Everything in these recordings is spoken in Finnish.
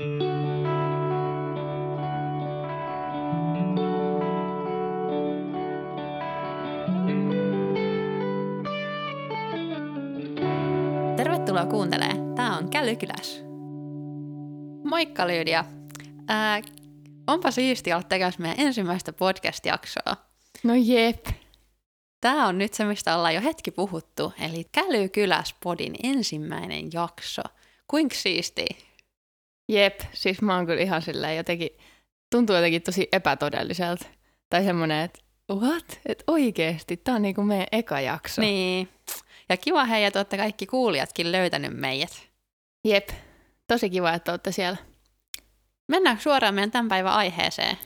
Tervetuloa kuuntelemaan. Tämä on Kälykyläs. Moikka Lydia. Ää, onpa siistiä olla tekemässä meidän ensimmäistä podcast-jaksoa. No jep. Tämä on nyt se, mistä ollaan jo hetki puhuttu, eli Kälykyläs podin ensimmäinen jakso. Kuinka siistiä? Jep, siis mä oon kyllä ihan silleen jotenkin, tuntuu jotenkin tosi epätodelliselta. Tai semmonen, että what? Että oikeesti, tää on niinku meidän eka jakso. Niin. Ja kiva hei, että olette kaikki kuulijatkin löytänyt meidät. Jep, tosi kiva, että olette siellä. Mennään suoraan meidän tämän päivän aiheeseen.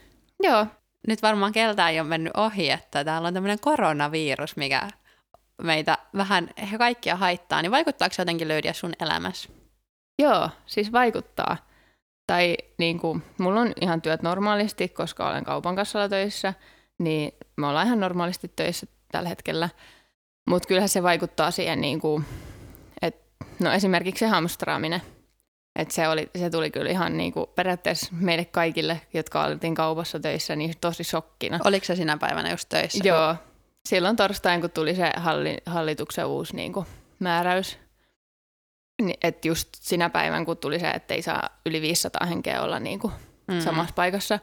Joo, Nyt varmaan keltään ei ole mennyt ohi, että täällä on tämmöinen koronavirus, mikä meitä vähän ehkä kaikkia haittaa. Niin vaikuttaako se jotenkin löydiä sun elämässä? joo, siis vaikuttaa. Tai niinku, mulla on ihan työt normaalisti, koska olen kaupan kassalla töissä, niin me ollaan ihan normaalisti töissä tällä hetkellä. Mutta kyllähän se vaikuttaa siihen, niinku, että no esimerkiksi se hamstraaminen. Et se, oli, se tuli kyllä ihan niinku, periaatteessa meille kaikille, jotka oltiin kaupassa töissä, niin tosi shokkina. Oliko se sinä päivänä just töissä? Joo, silloin torstain, kun tuli se halli, hallituksen uusi niinku, määräys, niin, että just sinä päivän, kun tuli se, että ei saa yli 500 henkeä olla niinku, Mm. samassa paikassa,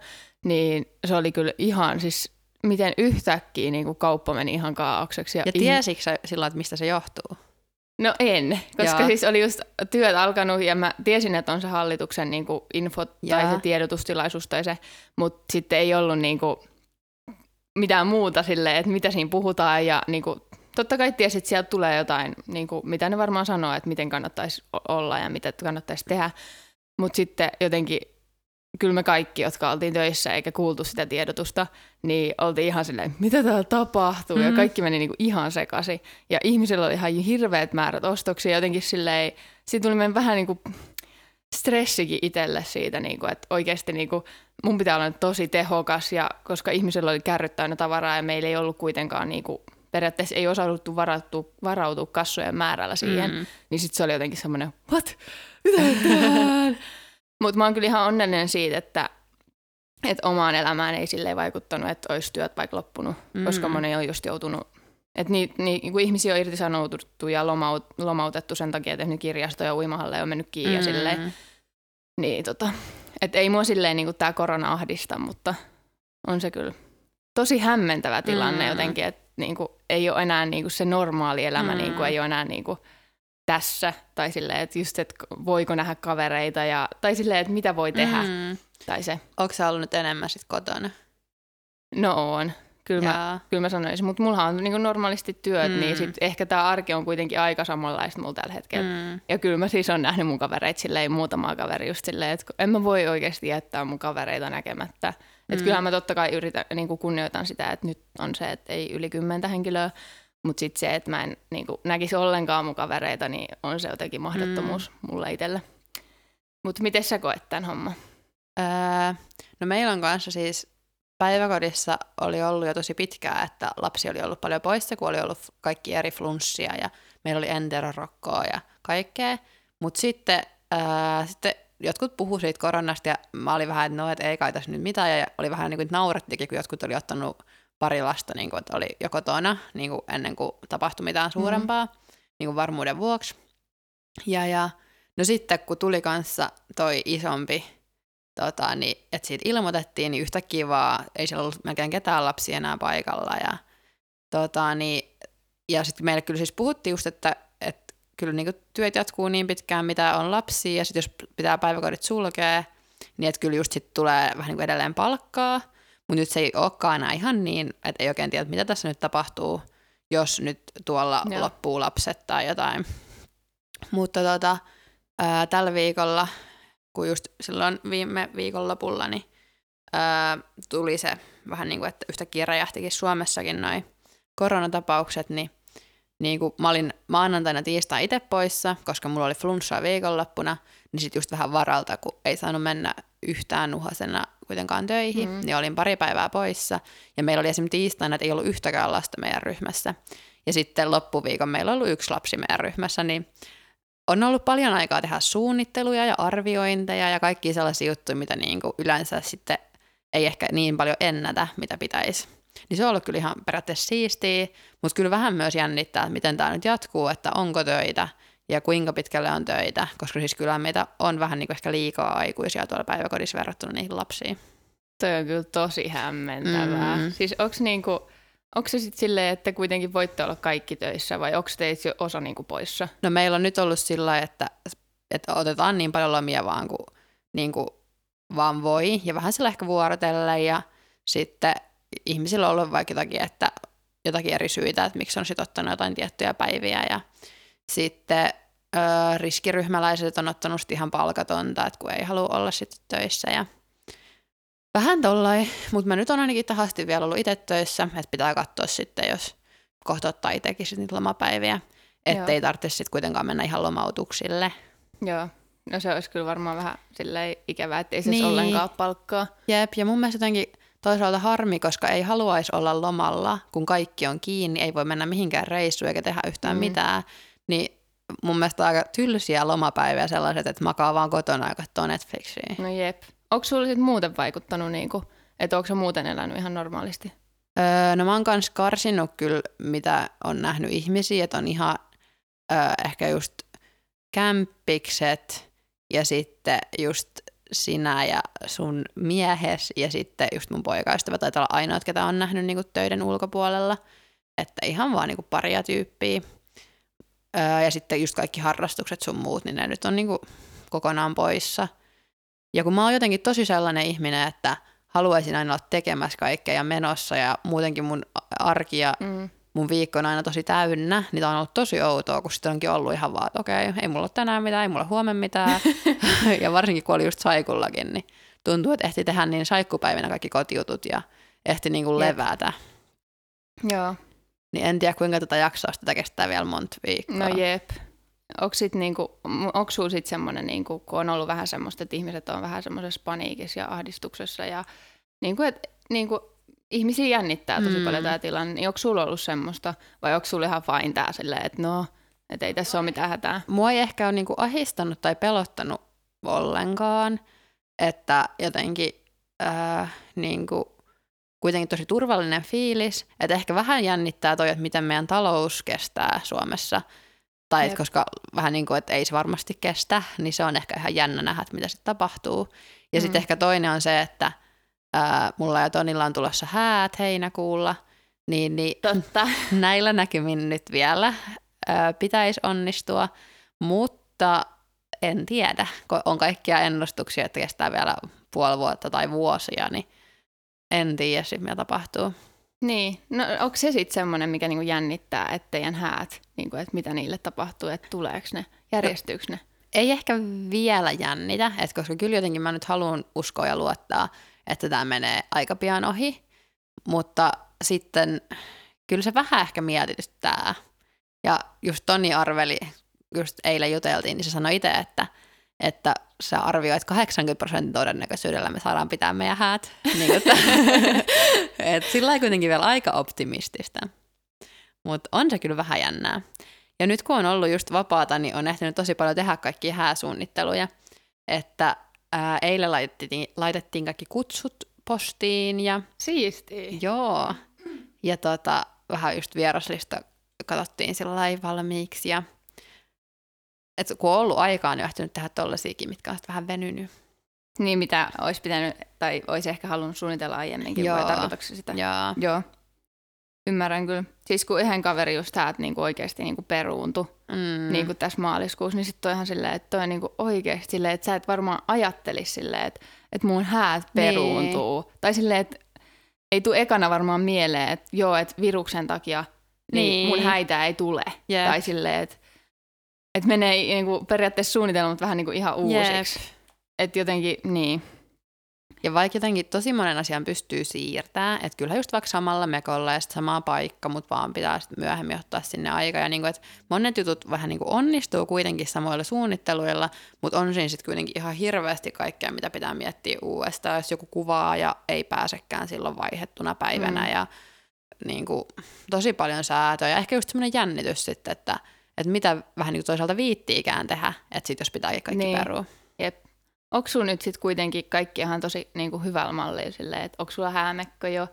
niin se oli kyllä ihan siis, miten yhtäkkiä niinku, kauppa meni ihan kaaukseksi. Ja ih- tiesitkö sä silloin, että mistä se johtuu? No en, koska Joo. siis oli just työt alkanut ja mä tiesin, että on se hallituksen niin kuin info tai Jaa. se tiedotustilaisuus tai se, mutta sitten ei ollut niin kuin mitään muuta silleen, että mitä siinä puhutaan ja niin kuin, totta kai tiesit, että sieltä tulee jotain, niin kuin, mitä ne varmaan sanoo, että miten kannattaisi olla ja mitä kannattaisi tehdä, mutta sitten jotenkin kyllä me kaikki, jotka oltiin töissä eikä kuultu sitä tiedotusta, niin oltiin ihan silleen, mitä täällä tapahtuu, mm. ja Mhm. kaikki meni niinku ihan sekaisin. Ja ihmisillä oli ihan hirveät määrät ostoksia, jotenkin silleen, siitä tuli meidän vähän niinku stressikin itselle siitä, niinku, että oikeasti niinku, mun pitää olla nyt tosi tehokas, ja koska ihmisillä oli kärryt täynnä tavaraa, ja meillä ei ollut kuitenkaan niinku, periaatteessa ei osauduttu varautua, varautua kassojen määrällä siihen, Mm. niin sitten se oli jotenkin semmoinen, what? Mitä? Mutta mä oon kyllä ihan onnellinen siitä, että, että omaan elämään ei silleen vaikuttanut, että olisi työt vaikka loppunut, mm. koska Mm. moni on just joutunut, että ni, ni, niin kuin ihmisiä on irtisanoutettu ja lomaut, lomautettu sen takia, että kirjasto ja uimahalle on mennyt kiinni mm. ja silleen, niin tota, että ei mua silleen niin tämä korona ahdista, mutta on se kyllä tosi hämmentävä tilanne Mm. mm. jotenkin, että niin kuin, ei ole enää niin kuin se normaali elämä, Mm. niin kuin, ei ole enää niin kuin, tässä, tai silleen, että just, että voiko nähdä kavereita, ja, tai silleen, että mitä voi tehdä. Mm. tai se, Onko sä ollut nyt enemmän sit kotona? no on, kyllä mä, kyllä mä sanoisin, mutta mulla on niin normaalisti työt, Mm. mm. niin sit ehkä tämä arki on kuitenkin aika samanlaista mulla tällä hetkellä. Mm. Ja kyllä mä siis on nähnyt mun kavereita silleen, muutamaa kaveri just silleen, että en mä voi oikeasti jättää mun kavereita näkemättä. Että Mm. mm. kyllähän mä totta kai yritän, niin kuin kunnioitan sitä, että nyt on se, että ei yli kymmentä henkilöä, mutta sitten se, että mä en niin kuin, näkisi ollenkaan mun kavereita, niin on se jotenkin mahdottomuus mm. mulle itselle. Mutta miten sä koet tämän homman? Öö, no meillä on kanssa siis päiväkodissa oli ollut jo tosi pitkään, että lapsi oli ollut paljon poissa, kun oli ollut kaikki eri flunssia ja meillä oli enterorokkoa ja kaikkea. Mutta sitten, öö, sitten jotkut puhu siitä koronasta ja mä olin vähän, että no, et ei kai tässä nyt mitään ja oli vähän niin kuin naurettikin, kun jotkut oli ottanut pari lasta, niin kuin, että oli jo kotona niin kuin ennen kuin tapahtui mitään suurempaa, mm. niin kuin varmuuden vuoksi. Ja, ja no sitten kun tuli kanssa toi isompi tota, niin, että siitä ilmoitettiin, niin yhtäkkiä vaan ei siellä ollut melkein ketään lapsia enää paikalla. Ja, tota, niin, ja sitten meille kyllä siis puhuttiin just, että, että kyllä niin työt jatkuu niin pitkään, mitä on lapsia, ja sitten jos pitää päiväkodit sulkea, niin että kyllä just sitten tulee vähän niin kuin edelleen palkkaa, mutta nyt se ei olekaan enää ihan niin, että ei oikein tiedä, mitä tässä nyt tapahtuu, jos nyt tuolla Joo. loppuu lapset tai jotain. Mutta tota, ää, tällä viikolla kun just silloin viime viikonlopulla niin ää, tuli se vähän niin kuin, että yhtäkkiä räjähtikin Suomessakin noin koronatapaukset, niin, niin kuin mä olin maanantaina tiistai itse poissa, koska mulla oli flunssaa viikonloppuna, niin sitten just vähän varalta, kun ei saanut mennä yhtään nuhasena kuitenkaan töihin, mm. niin olin pari päivää poissa. Ja meillä oli esimerkiksi tiistaina, että ei ollut yhtäkään lasta meidän ryhmässä. Ja sitten loppuviikon meillä ollut yksi lapsi meidän ryhmässä, niin on ollut paljon aikaa tehdä suunnitteluja ja arviointeja ja kaikki sellaisia juttuja, mitä niin kuin yleensä sitten ei ehkä niin paljon ennätä, mitä pitäisi. Niin se on ollut kyllä ihan periaatteessa siistiä, mutta kyllä vähän myös jännittää, että miten tämä nyt jatkuu, että onko töitä ja kuinka pitkälle on töitä, koska siis kyllä meitä on vähän niin kuin ehkä liikaa aikuisia tuolla päiväkodissa verrattuna niihin lapsiin. Toi on kyllä tosi hämmentävää. Mm. Siis onko niinku, Onko se sitten silleen, että kuitenkin voitte olla kaikki töissä vai onko teitä jo osa niinku poissa? No meillä on nyt ollut sillä että, että otetaan niin paljon lomia vaan kuin, niin kuin vaan voi ja vähän sillä ehkä vuorotella ja sitten ihmisillä on ollut vaikka jotakin, että jotakin eri syitä, että miksi on sitten ottanut jotain tiettyjä päiviä ja sitten ö, riskiryhmäläiset on ottanut ihan palkatonta, että kun ei halua olla sitten töissä ja vähän tollai, mutta mä nyt on ainakin tähän asti vielä ollut itse töissä, että pitää katsoa sitten, jos kohta ottaa itsekin sitten niitä lomapäiviä, ettei tarvitse sitten kuitenkaan mennä ihan lomautuksille. Joo, no se olisi kyllä varmaan vähän silleen ikävää, että ei se niin. ollenkaan palkkaa. Jep, ja mun mielestä jotenkin toisaalta harmi, koska ei haluaisi olla lomalla, kun kaikki on kiinni, ei voi mennä mihinkään reissuun eikä tehdä yhtään mm. mitään, niin mun mielestä aika tylsiä lomapäiviä sellaiset, että makaa vaan kotona ja katsoo Netflixiä. No jep. Onko sulla sitten muuten vaikuttanut, niin kuin, että onko muuten elänyt ihan normaalisti? Öö, no mä oon kans karsinut kyllä, mitä on nähnyt ihmisiä, että on ihan öö, ehkä just kämppikset ja sitten just sinä ja sun miehes ja sitten just mun poikaystävä taitaa olla ainoat, ketä on nähnyt niinku töiden ulkopuolella. Että ihan vaan niinku paria tyyppiä. Öö, ja sitten just kaikki harrastukset sun muut, niin ne nyt on niinku kokonaan poissa – ja kun mä oon jotenkin tosi sellainen ihminen, että haluaisin aina olla tekemässä kaikkea ja menossa ja muutenkin mun arki ja mm. mun viikko on aina tosi täynnä, niin tää on ollut tosi outoa, kun sitten onkin ollut ihan vaan, että okei, okay, ei mulla ole tänään mitään, ei mulla huomenna mitään. ja varsinkin kun oli just saikullakin, niin tuntuu, että ehti tehdä niin saikkupäivinä kaikki kotijutut ja ehti niin kuin levätä. Joo. Niin en tiedä, kuinka tätä jaksaa, tätä kestää vielä monta viikkoa. No jep. Onko sit niinku, onko sulla sitten semmoinen, niinku, kun on ollut vähän semmoista, että ihmiset on vähän semmoisessa paniikissa ja ahdistuksessa ja niinku, et, niinku, ihmisiä jännittää tosi mm. paljon tämä tilanne, niin onko sulla ollut semmoista vai onko sulla ihan fine tämä silleen, että no, että ei tässä ole mitään hätää? Mua ei ehkä ole niinku ahistanut tai pelottanut ollenkaan, että jotenkin äh, niinku, kuitenkin tosi turvallinen fiilis, että ehkä vähän jännittää toi, että miten meidän talous kestää Suomessa – tai et koska vähän niin kuin, että ei se varmasti kestä, niin se on ehkä ihan jännä nähdä, että mitä sitten tapahtuu. Ja mm. sitten ehkä toinen on se, että ää, mulla ja Tonilla on tulossa häät heinäkuulla, niin, niin Totta. näillä näkymin nyt vielä ää, pitäisi onnistua, mutta en tiedä, on kaikkia ennustuksia, että kestää vielä puoli vuotta tai vuosia, niin en tiedä sitten, mitä tapahtuu. Niin, no onko se sitten semmoinen, mikä niinku jännittää, että teidän häät, niinku, että mitä niille tapahtuu, että tuleeko ne, järjestyykö ne? Ei ehkä vielä jännitä, että koska kyllä jotenkin mä nyt haluan uskoa ja luottaa, että tämä menee aika pian ohi, mutta sitten kyllä se vähän ehkä mietityttää. Ja just Toni arveli, just eilen juteltiin, niin se sanoi itse, että – että sä arvioit 80 prosentin todennäköisyydellä me saadaan pitää meidän häät. niin, että, et sillä kuitenkin vielä aika optimistista. Mutta on se kyllä vähän jännää. Ja nyt kun on ollut just vapaata, niin on ehtinyt tosi paljon tehdä kaikkia hääsuunnitteluja. Että ää, eilen laitettiin, laitettiin kaikki kutsut postiin. Ja, Siisti. Joo. Ja tota, vähän just vieraslista katsottiin sillä valmiiksi. Ja että kun on ollut aikaa, niin on ehtinyt tehdä tollasiakin, mitkä on vähän venynyt. Niin, mitä olisi pitänyt, tai olisi ehkä halunnut suunnitella aiemminkin, Joo. vai tarkoitatko sitä? Joo. Joo. Ymmärrän kyllä. Siis kun yhden kaveri just tää, että niinku oikeasti niinku peruuntui mm. niinku tässä maaliskuussa, niin sitten toihan silleen, että toi niinku oikeasti silleen, että sä et varmaan ajattelisi silleen, että, että mun häät niin. peruuntuu. Niin. Tai silleen, että ei tule ekana varmaan mieleen, että joo, että viruksen takia niin, niin. mun häitä ei tule. Yep. Tai silleen, että että menee niin kuin, periaatteessa suunnitelmat vähän niin kuin ihan uusiksi. Että jotenkin, niin. Ja vaikka jotenkin tosi monen asian pystyy siirtämään, että kyllä just vaikka samalla mekolla ja sitten sama paikka, mutta vaan pitää sitten myöhemmin ottaa sinne aika. Ja niin kuin, että monet jutut vähän niin kuin onnistuu kuitenkin samoilla suunnitteluilla, mutta on siinä sitten kuitenkin ihan hirveästi kaikkea, mitä pitää miettiä uudestaan, jos joku kuvaa ja ei pääsekään silloin vaihettuna päivänä mm. ja niin kuin, tosi paljon säätöä ja ehkä just semmoinen jännitys sitten, että että mitä vähän niin toisaalta viittiikään tehdä, että sit jos pitää kaikki Niin. perua. Jep. Onko sulla nyt sitten kuitenkin kaikki ihan tosi niin kuin hyvällä mallilla silleen, että onko sulla häämekko jo?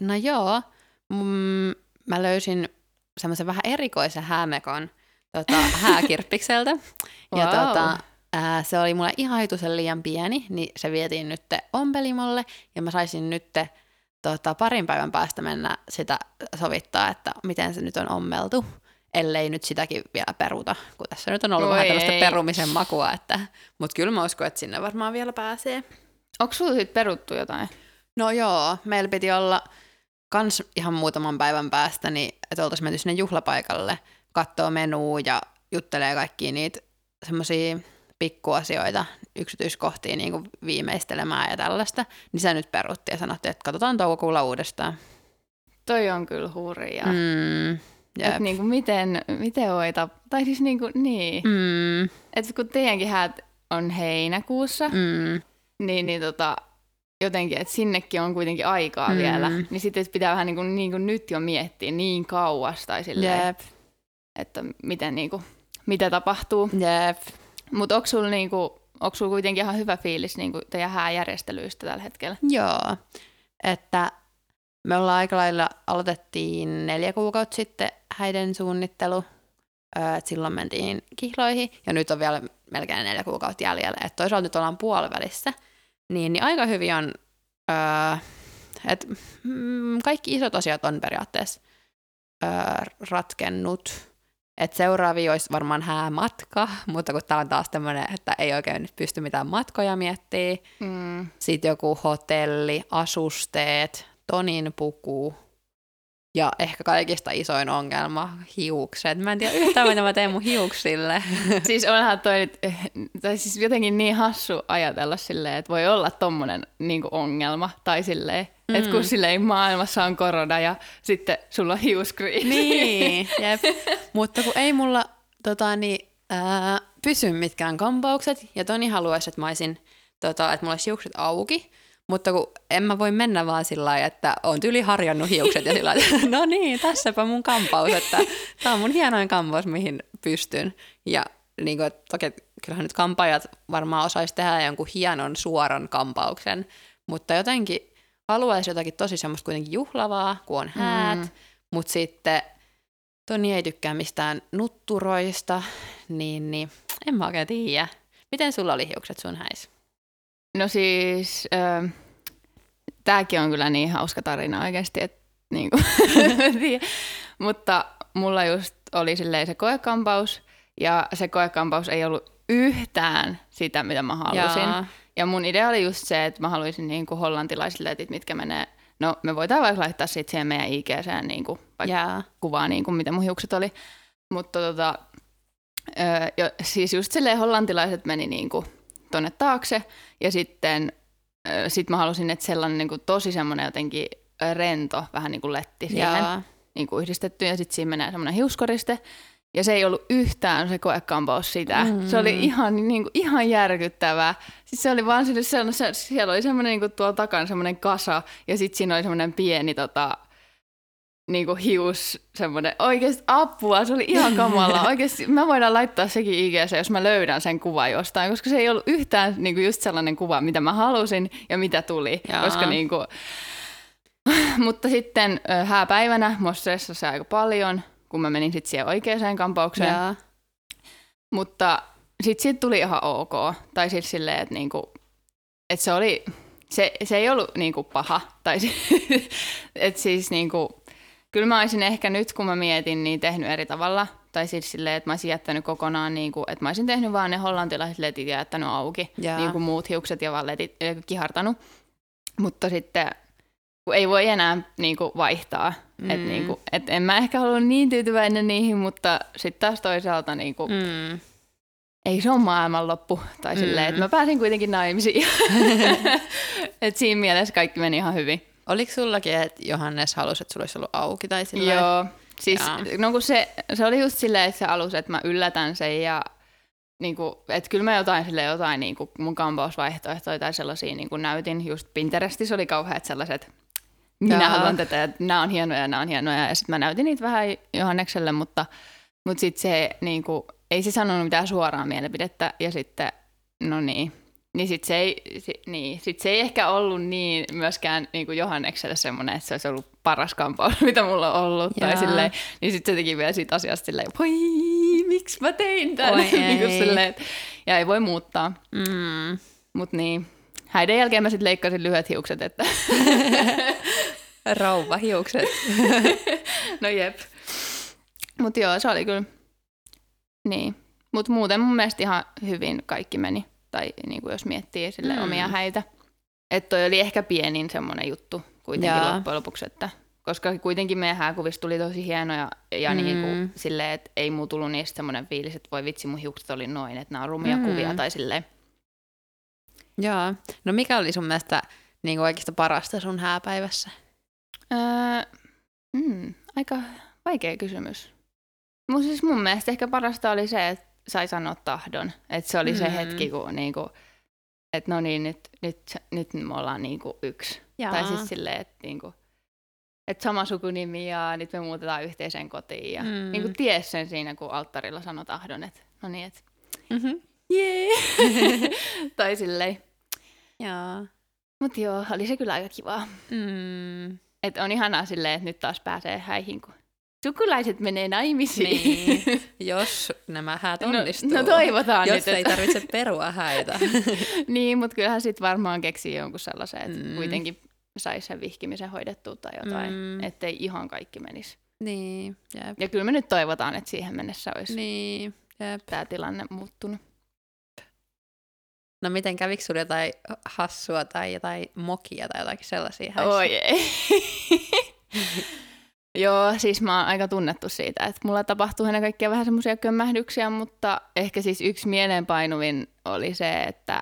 No joo, mm, mä löysin semmoisen vähän erikoisen häämekon tota, hääkirppikseltä. Ja Wow. tota, ää, se oli mulle ihan hitusen liian pieni, niin se vietiin nyt ompelimolle ja mä saisin nyt tota, parin päivän päästä mennä sitä sovittaa, että miten se nyt on ommeltu, ellei nyt sitäkin vielä peruta, kun tässä nyt on ollut Voi vähän tällaista ei. perumisen makua, että, mutta kyllä mä uskon, että sinne varmaan vielä pääsee. Onko sulla sitten peruttu jotain? No joo, meillä piti olla kans ihan muutaman päivän päästä, niin että oltaisiin menty sinne juhlapaikalle, katsoo menua ja juttelee kaikkia niitä semmoisia pikkuasioita, yksityiskohtia niin kuin viimeistelemään ja tällaista, niin se nyt perutti ja sanottiin, että katsotaan toukokuulla uudestaan. Toi on kyllä hurjaa. Mm. Jep. Että niinku miten, miten oita, tai siis niinku, niin. Mm. Että kun teidänkin häät on heinäkuussa, mm. niin, niin tota, jotenkin, että sinnekin on kuitenkin aikaa Mm. vielä, niin sitten pitää vähän niin kuin, niin kuin nyt jo miettiä niin kauas tai silleen, jep, että miten niin kuin, mitä tapahtuu. jep. Mutta onko sulla niinku, onko sulla kuitenkin ihan hyvä fiilis niinku teidän hääjärjestelyistä tällä hetkellä? Joo, että me ollaan aika lailla, aloitettiin neljä kuukautta sitten häiden suunnittelu, et silloin mentiin kihloihin ja nyt on vielä melkein neljä kuukautta jäljellä, että toisaalta nyt ollaan puolivälissä, niin, niin aika hyvin on, öö, että mm, kaikki isot asiat on periaatteessa öö, ratkennut, et seuraavia olisi varmaan häämatka, mutta kun tämä on taas tämmöinen, että ei oikein nyt pysty mitään matkoja miettimään, Mm. sitten joku hotelli, asusteet, tonin puku ja ehkä kaikista isoin ongelma, hiukset. Mä en tiedä yhtään, mitä mä teen mun hiuksille. siis onhan toi, tai siis jotenkin niin hassu ajatella silleen, että voi olla tommonen niinku ongelma, tai silleen, mm. että kun silleen maailmassa on korona ja sitten sulla on hiuskriisi. niin, jep. Mutta kun ei mulla tota, niin, ää, pysy mitkään kampaukset, ja Toni haluaisi, että mä olisin, tota, että mulla olisi hiukset auki, mutta kun en mä voi mennä vaan sillä lailla, että on tyli harjannut hiukset ja sillä lailla, että no niin, tässäpä mun kampaus, että tämä on mun hienoin kampaus, mihin pystyn. Ja niin kuin, että toki kyllähän nyt kampaajat varmaan osaisi tehdä jonkun hienon suoran kampauksen, mutta jotenkin haluaisi jotakin tosi semmoista kuitenkin juhlavaa, kun on häät, Mm. mm. mutta sitten Toni ei tykkää mistään nutturoista, niin, niin en mä oikein tiedä. Miten sulla oli hiukset sun häis? No siis, äh, tääkin on kyllä niin hauska tarina oikeasti, että en tiedä. mutta mulla just oli silleen se koekampaus, ja se koekampaus ei ollut yhtään sitä, mitä mä halusin. Jaa. Ja mun idea oli just se, että mä haluaisin niinku hollantilaiset letit, mitkä menee, no me voidaan vaikka laittaa siitä siihen meidän IGCään niinku, vaikka Jaa. kuvaa, niin kuin mitä mun hiukset oli. Mutta tota, öö, jo, siis just silleen hollantilaiset meni niin kuin tonne taakse ja sitten sit mä halusin, että sellainen niin kuin tosi semmoinen jotenkin rento, vähän niin kuin letti siihen Jaa. niin kuin yhdistetty ja sitten siinä menee semmoinen hiuskoriste. Ja se ei ollut yhtään se koekampaus sitä. Mm. Se oli ihan, niin kuin, ihan järkyttävää. Siis se oli vaan se, se, siellä oli semmoinen niin kuin tuolla takana semmoinen kasa ja sitten siinä oli semmoinen pieni tota, niinku hius, semmoinen, oikeasti apua, se oli ihan kamala. Oikeasti mä voidaan laittaa sekin IGC, jos mä löydän sen kuvan jostain, koska se ei ollut yhtään niinku just sellainen kuva, mitä mä halusin ja mitä tuli. Jaa. Koska niinku... Mutta sitten hääpäivänä mua stressasi aika paljon, kun mä menin sitten siihen oikeaan kampaukseen. Jaa. Mutta sitten siitä tuli ihan ok. Tai siis silleen, että niinku, et se oli, se, se ei ollut niinku paha. Tai et siis niinku, kyllä mä olisin ehkä nyt, kun mä mietin, niin tehnyt eri tavalla. Tai siis silleen, että mä olisin jättänyt kokonaan, niinku, että mä olisin tehnyt vaan ne hollantilaiset letit ja jättänyt auki. Jaa. Niin kuin muut hiukset ja vaan letit, kihartanut. Mutta sitten kun ei voi enää niinku vaihtaa. Mm. Et, Mm. niinku, et en mä ehkä ollut niin tyytyväinen niihin, mutta sitten taas toisaalta niinku, Mm. ei se ole maailmanloppu. Tai Mm. silleen, että mä pääsin kuitenkin naimisiin. et siinä mielessä kaikki meni ihan hyvin. Oliko sullakin, että Johannes halusi, että sulla olisi ollut auki tai sillä Joo. Siis, Jaa. no kun se, se oli just silleen, että se alus, että mä yllätän sen ja niinku, että kyllä mä jotain, sille jotain niinku mun kampausvaihtoehtoja tai sellaisia niinku näytin. Just Pinterestissä oli kauheat sellaiset, minä Jaa. haluan tätä, että nämä on hienoja ja nämä on hienoja. Ja sitten mä näytin niitä vähän Johannekselle, mutta, Mutta sitten se, niinku, ei se sanonut mitään suoraa mielipidettä ja sitten, no niin, niin sitten se, ei, si, niin, sit se ei ehkä ollut niin myöskään niin kuin Johannekselle semmoinen, että se olisi ollut paras kampaus, mitä mulla on ollut. Tai silleen, niin sitten se teki vielä siitä asiasta silleen, voi, miksi mä tein tämän? niin kuin silleen, ja ei voi muuttaa. Mm. Mutta niin, häiden jälkeen mä sitten leikkasin lyhyet hiukset. Että Rauvahiukset. no jep. Mutta joo, se oli kyllä. Niin. Mutta muuten mun mielestä ihan hyvin kaikki meni tai niin kuin jos miettii sille mm. omia häitä. Että toi oli ehkä pienin semmoinen juttu kuitenkin Jaa. loppujen lopuksi, että koska kuitenkin meidän hääkuvista tuli tosi hienoja ja mm. niin kuin, silleen, että ei muu tullut niistä semmoinen fiilis, että voi vitsi, mun hiukset oli noin, että nämä on rumia mm. kuvia tai silleen. Joo. No mikä oli sun mielestä niin kuin oikeastaan parasta sun hääpäivässä? Öö, mm, aika vaikea kysymys. Mun, siis mun mielestä ehkä parasta oli se, että sai sanoa tahdon. Että se oli mm. se hetki, kun niinku, että no niin, nyt, nyt, nyt me ollaan niinku yksi. Jaa. Tai siis silleen, että niinku, et sama sukunimi ja nyt me muutetaan yhteiseen kotiin. Ja mm. niinku ties sen siinä, kun alttarilla sanoi tahdon, että no niin, että mm-hmm. yeah. tai silleen. Jaa. Mut joo, oli se kyllä aika kivaa. Mm. Et on ihanaa silleen, että nyt taas pääsee häihin, kun sukulaiset menee naimisiin. Niin, jos nämä häät onnistuu. No, no toivotaan Jos nyt, ei tarvitse perua häitä. niin, mutta kyllähän sitten varmaan keksii jonkun sellaisen, että mm. kuitenkin saisi sen vihkimisen hoidettua tai jotain, mm. ettei ihan kaikki menisi. Niin, jep. Ja kyllä me nyt toivotaan, että siihen mennessä olisi niin, jep. tämä tilanne muuttunut. No miten kävikö sinulla jotain hassua tai jotain mokia tai jotakin sellaisia häissä? Oi ei. Joo, siis mä oon aika tunnettu siitä, että mulla tapahtuu ennen kaikkea vähän semmoisia kömmähdyksiä, mutta ehkä siis yksi mieleenpainuvin oli se, että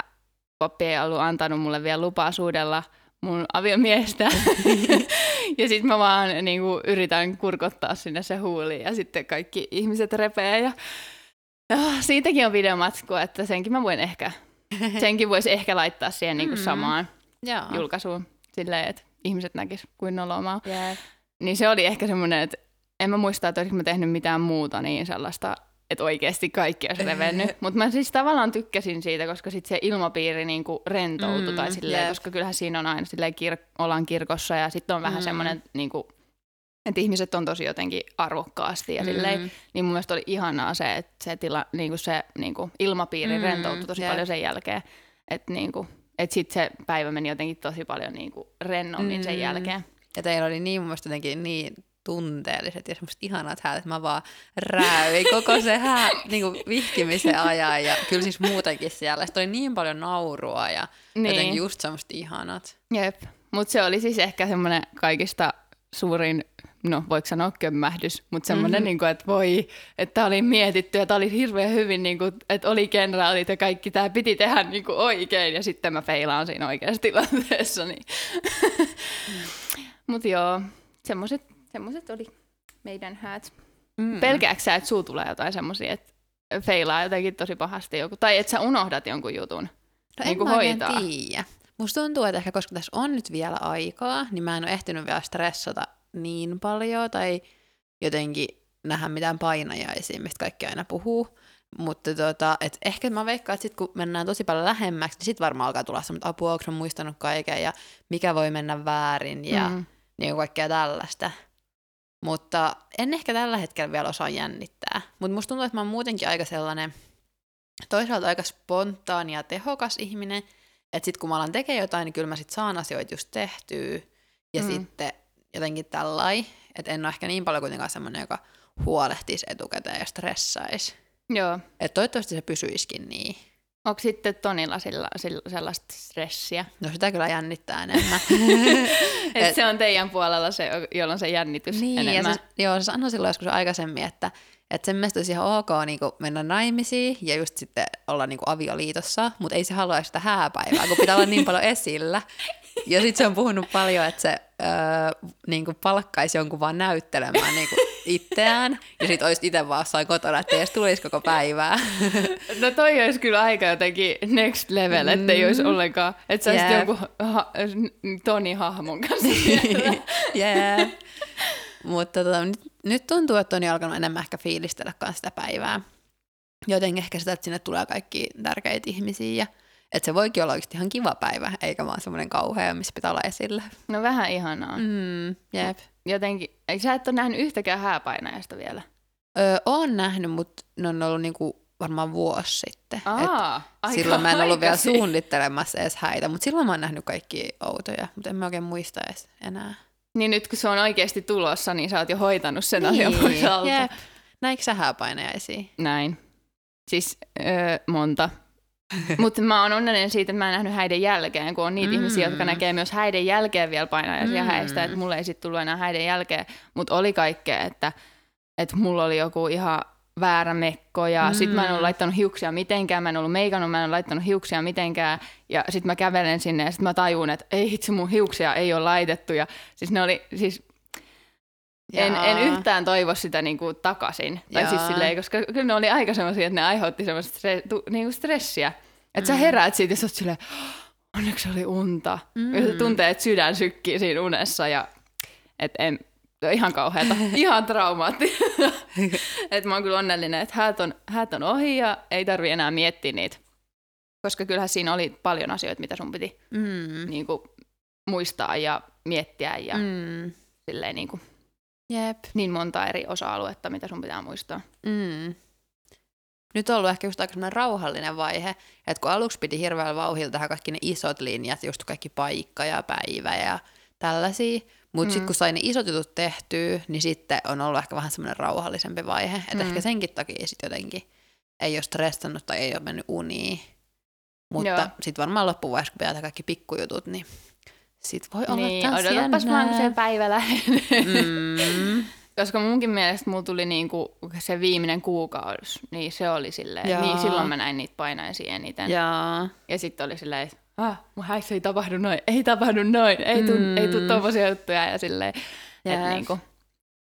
pappi ei ollut antanut mulle vielä lupaa suudella mun aviomiestä. ja sitten mä vaan niin kuin, yritän kurkottaa sinne se huuli ja sitten kaikki ihmiset repee ja oh, siitäkin on videomatsku, että senkin mä voin ehkä, senkin voisi ehkä laittaa siihen niin kuin, mm. samaan mm. julkaisuun silleen, että ihmiset näkis kuin nolomaa. Yeah. Niin se oli ehkä semmoinen, että en mä muista, että olisinko mä tehnyt mitään muuta niin sellaista, että oikeasti kaikki olisi revennyt. Mutta mä siis tavallaan tykkäsin siitä, koska sit se ilmapiiri niinku rentoutui, mm, tai silleen, yep. koska kyllähän siinä on aina silleen, kir- ollaan kirkossa ja sitten on vähän mm. semmoinen, niinku, että ihmiset on tosi jotenkin arvokkaasti ja silleen, mm. niin mun mielestä oli ihanaa se, että se, tila, niinku se niinku ilmapiiri mm, rentoutui tosi yep. paljon sen jälkeen. Että niinku, et sitten se päivä meni jotenkin tosi paljon niinku rennommin mm. sen jälkeen. Ja teillä oli niin mun mielestä jotenkin niin tunteelliset ja semmoiset ihanat häät, että mä vaan rääyin koko se hää, niin kuin vihkimisen ajan ja kyllä siis muutenkin siellä. Sitten oli niin paljon naurua ja niin. jotenkin just semmoista ihanat. Jep, mutta se oli siis ehkä semmoinen kaikista suurin, no voiko sanoa kömmähdys, mutta semmoinen, mm-hmm. niin kuin, että voi, että oli mietitty ja tämä oli hirveän hyvin, niin kuin, että oli kenraalit ja kaikki, tämä piti tehdä niin kuin oikein ja sitten mä feilaan siinä oikeassa tilanteessa. Niin. Mm. Mutta joo, semmoset, semmoset oli meidän häät. Mm. Pelkääksä sä, että suu tulee jotain semmoisia, että feilaa jotenkin tosi pahasti joku, tai että sä unohdat jonkun jutun no niin en hoitaa? tiedä. Musta tuntuu, että ehkä koska tässä on nyt vielä aikaa, niin mä en ole ehtinyt vielä stressata niin paljon tai jotenkin nähdä mitään painajaisia, mistä kaikki aina puhuu. Mutta tota, et ehkä mä veikkaan, että sit kun mennään tosi paljon lähemmäksi, niin sit varmaan alkaa tulla semmoista apua, onko muistanut kaiken ja mikä voi mennä väärin ja mm niin kuin kaikkea tällaista. Mutta en ehkä tällä hetkellä vielä osaa jännittää. Mutta musta tuntuu, että mä oon muutenkin aika sellainen, toisaalta aika spontaani ja tehokas ihminen, että sit kun mä alan tekemään jotain, niin kyllä mä sit saan asioita just tehtyä. Ja mm. sitten jotenkin tällai, että en ole ehkä niin paljon kuitenkaan semmoinen, joka huolehtisi etukäteen ja stressaisi. Joo. Että toivottavasti se pysyisikin niin. Onko sitten Tonilla sillä, sillä, sellaista stressiä? No sitä kyllä jännittää enemmän. Et, se on teidän puolella se, jolloin se jännitys niin, enemmän. Ja se, joo, se sanoi silloin joskus aikaisemmin, että, että sen mielestä olisi ihan ok niin kuin mennä naimisiin ja just sitten olla niin kuin avioliitossa, mutta ei se halua sitä hääpäivää, kun pitää olla niin paljon esillä. Ja sitten se on puhunut paljon, että se öö, niin kuin palkkaisi jonkun vaan näyttelemään niin kuin itseään, ja sitten olisit itse vaan jossain kotona, että ei edes tulisi koko päivää. No toi olisi kyllä aika jotenkin next level, että ei olisi mm. ollenkaan, että sä yeah. joku ha- Toni-hahmon kanssa yeah. Mutta tota, nyt, nyt tuntuu, että on jo alkanut enemmän ehkä fiilistellä kanssa sitä päivää. Jotenkin ehkä sitä, että sinne tulee kaikki tärkeitä ihmisiä ja että se voikin olla oikeasti ihan kiva päivä, eikä vaan semmoinen kauhea, missä pitää olla esillä. No vähän ihanaa. Mm, jep. Jotenkin, ei sä et ole nähnyt yhtäkään hääpainajasta vielä. Öö, oon nähnyt, mutta ne on ollut niinku varmaan vuosi sitten. Aa, aika silloin mä en ollut vielä suunnittelemassa edes häitä, mutta silloin mä oon nähnyt kaikki outoja, mutta en mä oikein muista edes enää. Niin nyt kun se on oikeasti tulossa, niin sä oot jo hoitanut sen asian pois alta. Niin, jep. Sä hääpainajaisia? Näin. Siis öö, monta. Mutta mä oon onnellinen siitä, että mä en nähnyt häiden jälkeen, kun on niitä Mm. ihmisiä, jotka näkee myös häiden jälkeen vielä painajaisia Mm. mm. häistä, että mulle ei sitten tullut enää häiden jälkeen. Mutta oli kaikkea, että, että mulla oli joku ihan väärä mekko ja mm. sit mä en ollut laittanut hiuksia mitenkään, mä en ollut meikannut, mä en ollut laittanut hiuksia mitenkään ja sit mä kävelen sinne ja sit mä tajun, että ei itse mun hiuksia ei ole laitettu ja siis ne oli, siis en, en yhtään toivo sitä niinku takaisin. Tai Jaa. siis silleen, koska kyllä ne oli aika semmoisia, että ne aiheutti semmoista stre, tu, niinku stressiä. Että mm. sä heräät siitä ja sä oot silleen, "Oh, onneksi oli unta. Mm. Ja tuntee, että sydän sykkii siinä unessa ja että en, on ihan kauheata, ihan traumaatti. että mä oon kyllä onnellinen, että häät on, häät on ohi ja ei tarvi enää miettiä niitä. Koska kyllähän siinä oli paljon asioita, mitä sun piti Mm. niin kuin, muistaa ja miettiä ja. Mm. silleen niin kuin, Jep. niin monta eri osa-aluetta, mitä sun pitää muistaa. Mm. Nyt on ollut ehkä just aika rauhallinen vaihe, että kun aluksi piti hirveällä vauhdilla tehdä kaikki ne isot linjat, just kaikki paikka ja päivä ja tällaisia, mutta mm. sitten kun sai ne isot jutut tehtyä, niin sitten on ollut ehkä vähän semmoinen rauhallisempi vaihe, että Mm. ehkä senkin takia sitten jotenkin ei ole stressannut tai ei ole mennyt uniin. Mutta sitten varmaan loppuvaiheessa, kun pitää kaikki pikkujutut, niin sit voi olla niin, odotapas jännää. vaan, kun se päivä lähenee. Mm. Koska munkin mielestä mulla tuli niinku se viimeinen kuukausi, niin se oli silleen, Jaa. niin silloin mä näin niitä painajaisia eniten. Ja, Jaa. ja sitten oli silleen, että ah, mun häissä ei tapahdu noin, ei tapahdu noin, ei tuu, Mm. ei tuu tommosia juttuja ja silleen, että Jep. niinku,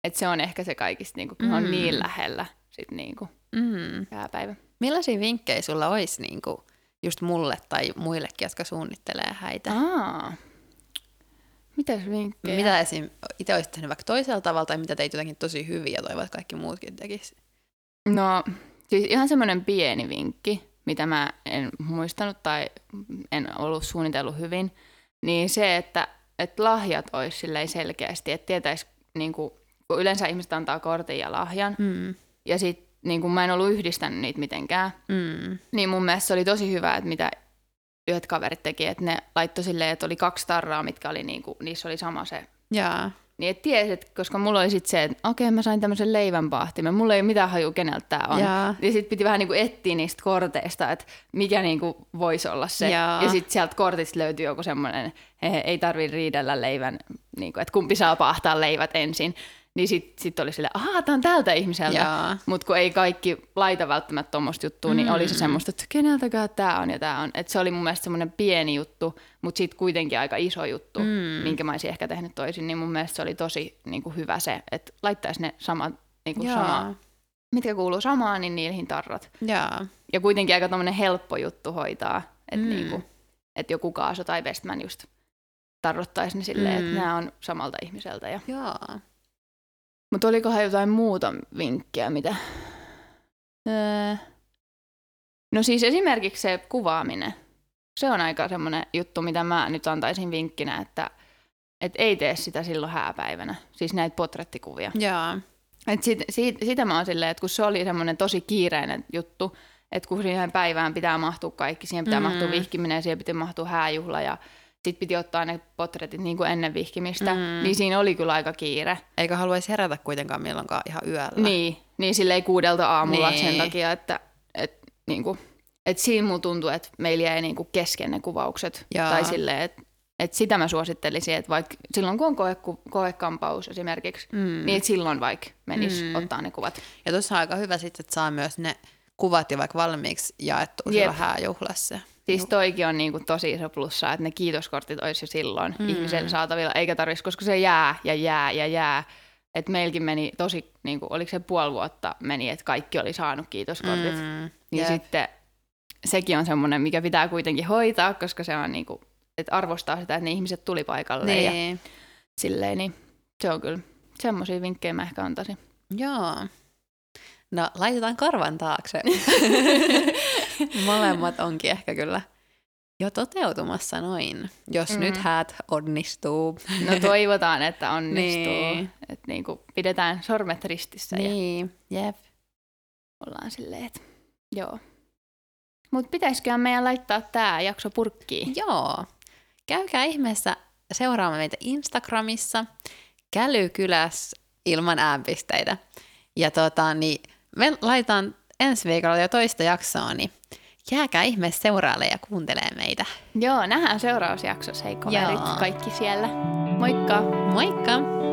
et se on ehkä se kaikista, niinku, kun Mm. on niin lähellä sit niinku, Mm. hääpäivä. Millaisia vinkkejä sulla olisi niin kuin just mulle tai muillekin, jotka suunnittelee häitä? Aa, mitäs vinkkejä? Mitä esim. itse olisit tehnyt vaikka toisella tavalla tai mitä teit jotenkin tosi hyvin ja toivot, että kaikki muutkin tekisi? No, siis ihan semmoinen pieni vinkki, mitä mä en muistanut tai en ollut suunnitellut hyvin, niin se, että, että lahjat olisi selkeästi, että tietäisi, niin kuin, kun yleensä ihmiset antaa kortin ja lahjan, Mm. ja sit niin kuin mä en ollut yhdistänyt niitä mitenkään, Mm. niin mun mielestä se oli tosi hyvä, että mitä yhdet kaverit teki, että ne laittoi silleen, että oli kaksi tarraa, mitkä oli niin kuin, niissä oli sama se Jaa. niin et tiesi, että koska mulla oli sitten se, että okei mä sain tämmöisen leivänpahtimen, mulla ei ole mitään hajua keneltä tää on. Jaa. Ja sitten piti vähän niinku etsiä niistä korteista, että mikä niinku voisi olla se. Jaa. Ja sitten sieltä kortista löytyi joku semmoinen, ei tarvi riidellä leivän, niinku, että kumpi saa pahtaa leivät ensin. Niin sitten sit oli silleen, ahaa, tää on tältä ihmiseltä. Mutta kun ei kaikki laita välttämättä tuommoista juttua, niin oli se Mm. semmoista, että keneltäkään tämä on ja tämä on. Et se oli mun mielestä semmoinen pieni juttu, mutta sitten kuitenkin aika iso juttu, Mm. minkä mä olisin ehkä tehnyt toisin. Niin mun mielestä se oli tosi niin kuin hyvä se, että laittaisi ne samat, niin kuin sama, Jaa. mitkä kuuluu samaan, niin niihin tarrat. Jaa. Ja kuitenkin aika tommonen helppo juttu hoitaa, että Mm. mm. niinku, et joku Kaaso tai Westman just tarrottaisi ne silleen, Mm. että nämä on samalta ihmiseltä. Ja... Jaa. Mutta olikohan jotain muuta vinkkiä, mitä... Öö... No siis esimerkiksi se kuvaaminen. Se on aika semmoinen juttu, mitä mä nyt antaisin vinkkinä, että et ei tee sitä silloin hääpäivänä. Siis näitä potrettikuvia. Jaa. Et sit, sit, sitä mä oon silleen, että kun se oli semmoinen tosi kiireinen juttu, että kun siihen päivään pitää mahtua kaikki, siihen pitää mm. mahtua vihkiminen, siihen pitää mahtua hääjuhla ja sitten piti ottaa ne potretit niin kuin ennen vihkimistä, Mm. niin siinä oli kyllä aika kiire. Eikä haluaisi herätä kuitenkaan milloinkaan ihan yöllä. Niin, niin silleen kuudelta aamulla Niin. sen takia, että et, niin kuin, et siinä mulla tuntuu, että meillä jäi niin kuin kesken ne kuvaukset. Jaa. Tai silleen, että et sitä mä suosittelisin, että vaikka silloin kun on koe, koekampaus esimerkiksi, Mm. niin että silloin vaikka menisi Mm. ottaa ne kuvat. Ja tuossa on aika hyvä sitten, että saa myös ne kuvat jo vaikka valmiiksi jaettu Jep. silloin hääjuhlassa. Siis toikin on niinku tosi iso plussa, että ne kiitoskortit olisi jo silloin Mm. ihmiselle saatavilla, eikä tarvitsisi, koska se jää ja jää ja jää. Et meilläkin meni tosi, niinku, oliko se puoli vuotta meni, että kaikki oli saanut kiitoskortit. Mm. Niin Jep. sitten sekin on semmoinen, mikä pitää kuitenkin hoitaa, koska se on niinku, että arvostaa sitä, että ne ihmiset tuli paikalle ja Niin. silleen, niin se on kyllä semmoisia vinkkejä mä ehkä antaisin. Joo. No, laitetaan karvan taakse. Molemmat onkin ehkä kyllä jo toteutumassa noin, jos mm. nyt häät onnistuu. No toivotaan, että onnistuu. Niin. Että niinku pidetään sormet ristissä Niin, jep. ja ollaan silleen, että joo. Mutta pitäisiköhän meidän laittaa tämä jakso purkkiin? Joo. Käykää ihmeessä seuraamaan meitä Instagramissa, Kälykyläs ilman äänpisteitä. Ja tota, niin me laitetaan ensi viikolla jo toista jaksoa, niin jääkää ihmeessä seuraalle ja kuuntelee meitä. Joo, nähdään seuraavassa jaksossa. Hei kaverit, Joo. kaikki siellä. Moikka! Moikka!